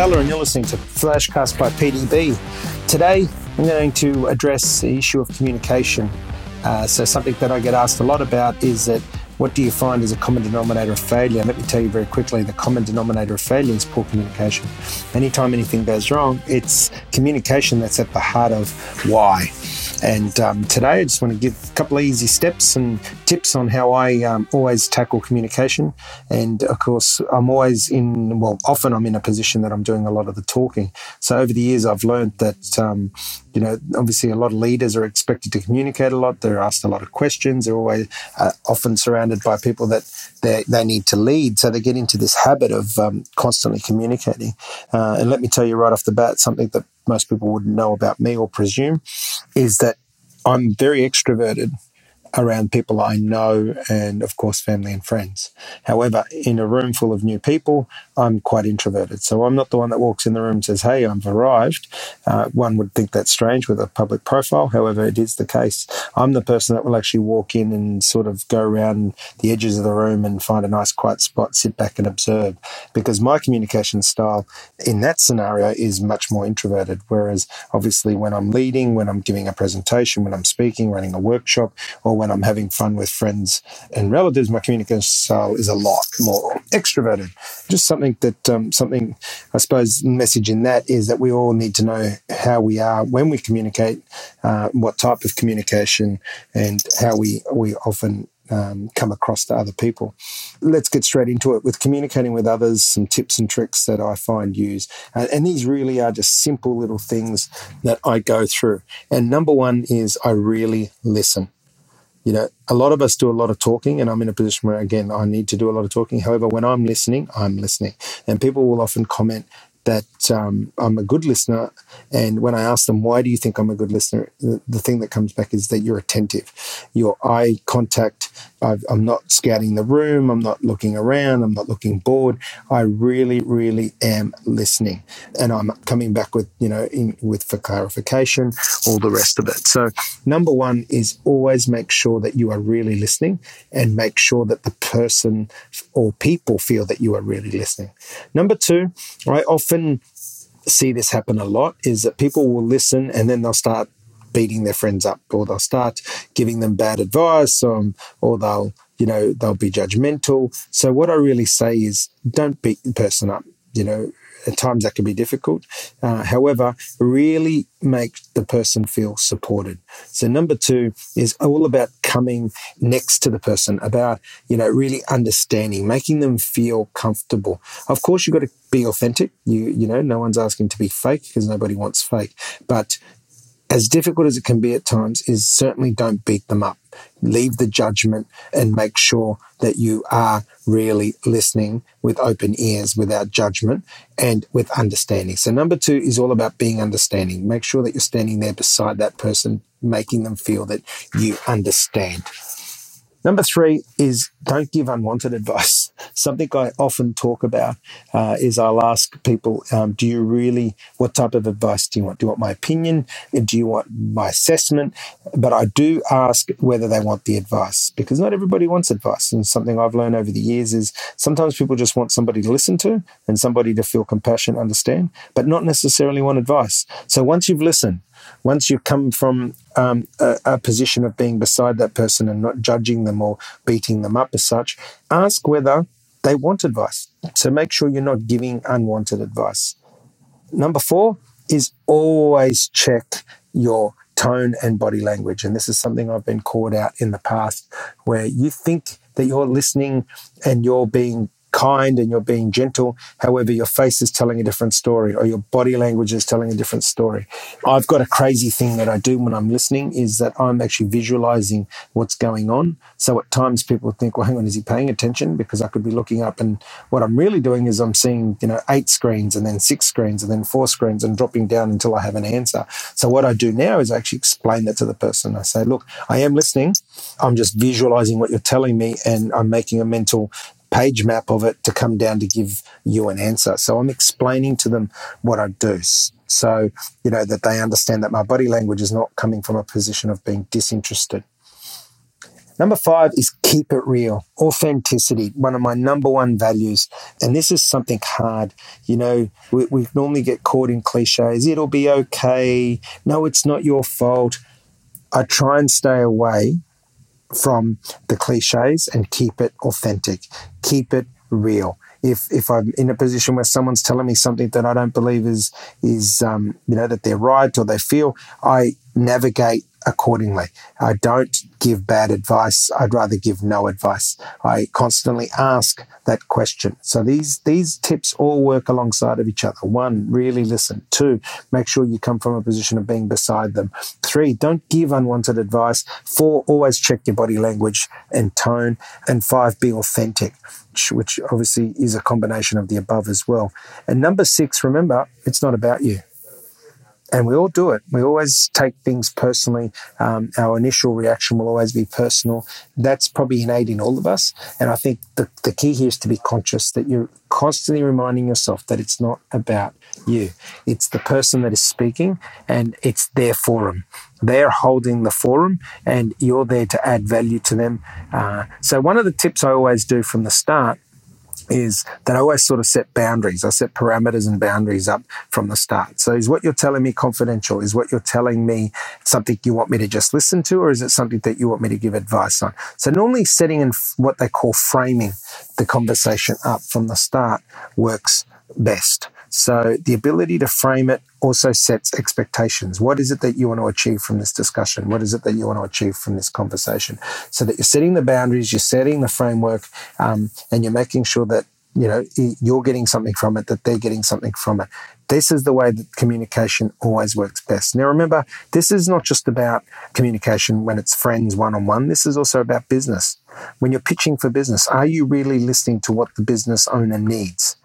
Bella, and you're listening to Flashcast by PDB. Today, I'm going to address the issue of communication. Uh, so, something that I get asked a lot about is that what do you find is a common denominator of failure? Let me tell you very quickly the common denominator of failure is poor communication. Anytime anything goes wrong, it's communication that's at the heart of why. And um, today, I just want to give a couple of easy steps and tips on how I um, always tackle communication. And of course, I'm always in, well, often I'm in a position that I'm doing a lot of the talking. So over the years, I've learned that, um, you know, obviously a lot of leaders are expected to communicate a lot. They're asked a lot of questions. They're always uh, often surrounded by people that they, they need to lead. So they get into this habit of um, constantly communicating. Uh, and let me tell you right off the bat, something that most people wouldn't know about me or presume is that I'm very extroverted around people I know and, of course, family and friends. However, in a room full of new people, I'm quite introverted. So I'm not the one that walks in the room and says, Hey, I've arrived. Uh, one would think that's strange with a public profile. However, it is the case. I'm the person that will actually walk in and sort of go around the edges of the room and find a nice quiet spot, sit back and observe because my communication style in that scenario is much more introverted. Whereas obviously when I'm leading, when I'm giving a presentation, when I'm speaking, running a workshop, or when I'm having fun with friends and relatives, my communication style is a lot more extroverted. Just something that, um, something, I suppose, message in that is that we all need to know how we are when we communicate, uh, what type of communication, and how we, we often um, come across to other people. Let's get straight into it with communicating with others, some tips and tricks that I find use. Uh, and these really are just simple little things that I go through. And number one is I really listen you know, a lot of us do a lot of talking, and I'm in a position where, again, I need to do a lot of talking. However, when I'm listening, I'm listening. And people will often comment that um, I'm a good listener. And when I ask them, why do you think I'm a good listener? The, the thing that comes back is that you're attentive. Your eye contact, i am not scouting the room, I'm not looking around, I'm not looking bored. I really, really am listening. And I'm coming back with, you know, in, with for clarification, all the rest of it. So, number one is always make sure that you are really listening and make sure that the person or people feel that you are really listening. Number two, I often see this happen a lot is that people will listen and then they'll start beating their friends up or they'll start giving them bad advice um, or they'll you know they'll be judgmental so what i really say is don't beat the person up you know at times that can be difficult. Uh, however, really make the person feel supported. So number two is all about coming next to the person, about, you know, really understanding, making them feel comfortable. Of course, you've got to be authentic. You, you know, no one's asking to be fake because nobody wants fake, but as difficult as it can be at times, is certainly don't beat them up. Leave the judgment and make sure that you are really listening with open ears, without judgment and with understanding. So, number two is all about being understanding. Make sure that you're standing there beside that person, making them feel that you understand. Number three is don't give unwanted advice. Something I often talk about uh, is I'll ask people, um, do you really, what type of advice do you want? Do you want my opinion? Do you want my assessment? But I do ask whether they want the advice because not everybody wants advice. And something I've learned over the years is sometimes people just want somebody to listen to and somebody to feel compassion, understand, but not necessarily want advice. So once you've listened, once you come from um, a, a, position of being beside that person and not judging them or beating them up as such, ask whether they want advice. So make sure you're not giving unwanted advice. Number four is always check your tone and body language. And this is something I've been caught out in the past where you think that you're listening and you're being kind and you're being gentle. However, your face is telling a different story or your body language is telling a different story. I've got a crazy thing that I do when I'm listening is that I'm actually visualizing what's going on. So at times people think, well, hang on, is he paying attention? Because I could be looking up and what I'm really doing is I'm seeing, you know, eight screens and then six screens and then four screens and dropping down until I have an answer. So what I do now is I actually explain that to the person. I say, look, I am listening. I'm just visualizing what you're telling me and I'm making a mental page map of it to come down to give you an answer. So I'm explaining to them what I do. So, you know, that they understand that my body language is not coming from a position of being disinterested. Number five is keep it real. Authenticity, one of my number one values. And this is something hard. You know, we, we normally get caught in cliches. It'll be okay. No, it's not your fault. I try and stay away from the cliches and keep it authentic, keep it real. If if I'm in a position where someone's telling me something that I don't believe is is um, you know that they're right or they feel, I navigate accordingly. I don't give bad advice. I'd rather give no advice. I constantly ask that question. So these, these tips all work alongside of each other. One, really listen. Two, make sure you come from a position of being beside them. Three, don't give unwanted advice. Four, always check your body language and tone. And five, be authentic, which obviously is a combination of the above as well. And number six, remember, it's not about you and we all do it. We always take things personally. Um, our initial reaction will always be personal. That's probably innate in all of us. And I think the, the key here is to be conscious that you're constantly reminding yourself that it's not about you. It's the person that is speaking and it's their forum. They're holding the forum and you're there to add value to them. Uh, so, one of the tips I always do from the start is that I always sort of set boundaries. I set parameters and boundaries up from the start. So is what you're telling me confidential? Is what you're telling me something you want me to just listen to, or is it something that you want me to give advice on? So normally setting in what they call framing the conversation up from the start works best. So the ability to frame it also sets expectations. What is it that you want to achieve from this discussion? What is it that you want to achieve from this conversation? So that you're setting the boundaries, you're setting the framework, um, and you're making sure that you know you're getting something from it, that they're getting something from it. This is the way that communication always works best. Now, remember, this is not just about communication when it's friends one on one. This is also about business. When you're pitching for business, are you really listening to what the business owner needs?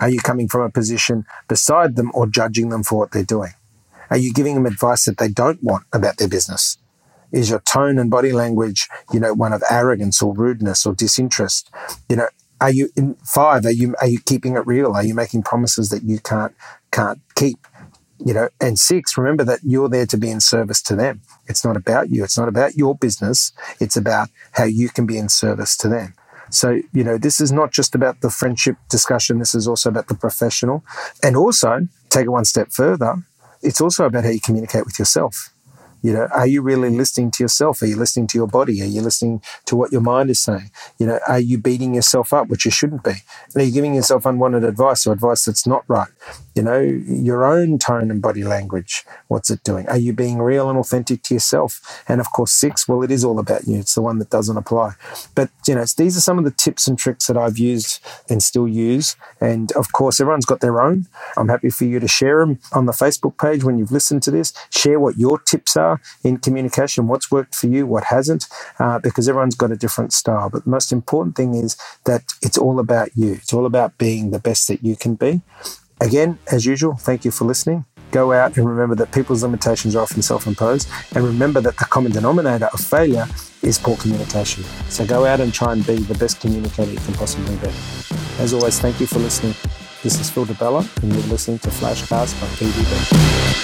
Are you coming from a position beside them or judging them for what they're doing? Are you giving them advice that they don't want about their business? Is your tone and body language, you know, one of arrogance or rudeness or disinterest? You know, are you in five? Are you are you keeping it real? Are you making promises that you can't can't keep? You know, and six, remember that you're there to be in service to them. It's not about you. It's not about your business. It's about how you can be in service to them. So, you know, this is not just about the friendship discussion. This is also about the professional. And also, take it one step further, it's also about how you communicate with yourself. You know, are you really listening to yourself? Are you listening to your body? Are you listening to what your mind is saying? You know, are you beating yourself up, which you shouldn't be? Are you giving yourself unwanted advice or advice that's not right? You know, your own tone and body language, what's it doing? Are you being real and authentic to yourself? And of course, six, well, it is all about you. It's the one that doesn't apply. But, you know, these are some of the tips and tricks that I've used and still use. And of course, everyone's got their own. I'm happy for you to share them on the Facebook page when you've listened to this. Share what your tips are in communication, what's worked for you, what hasn't, uh, because everyone's got a different style. But the most important thing is that it's all about you. It's all about being the best that you can be. Again, as usual, thank you for listening. Go out and remember that people's limitations are often self imposed. And remember that the common denominator of failure is poor communication. So go out and try and be the best communicator you can possibly be. As always, thank you for listening. This is Phil Di Bella, and you're listening to Flashcast by PDB.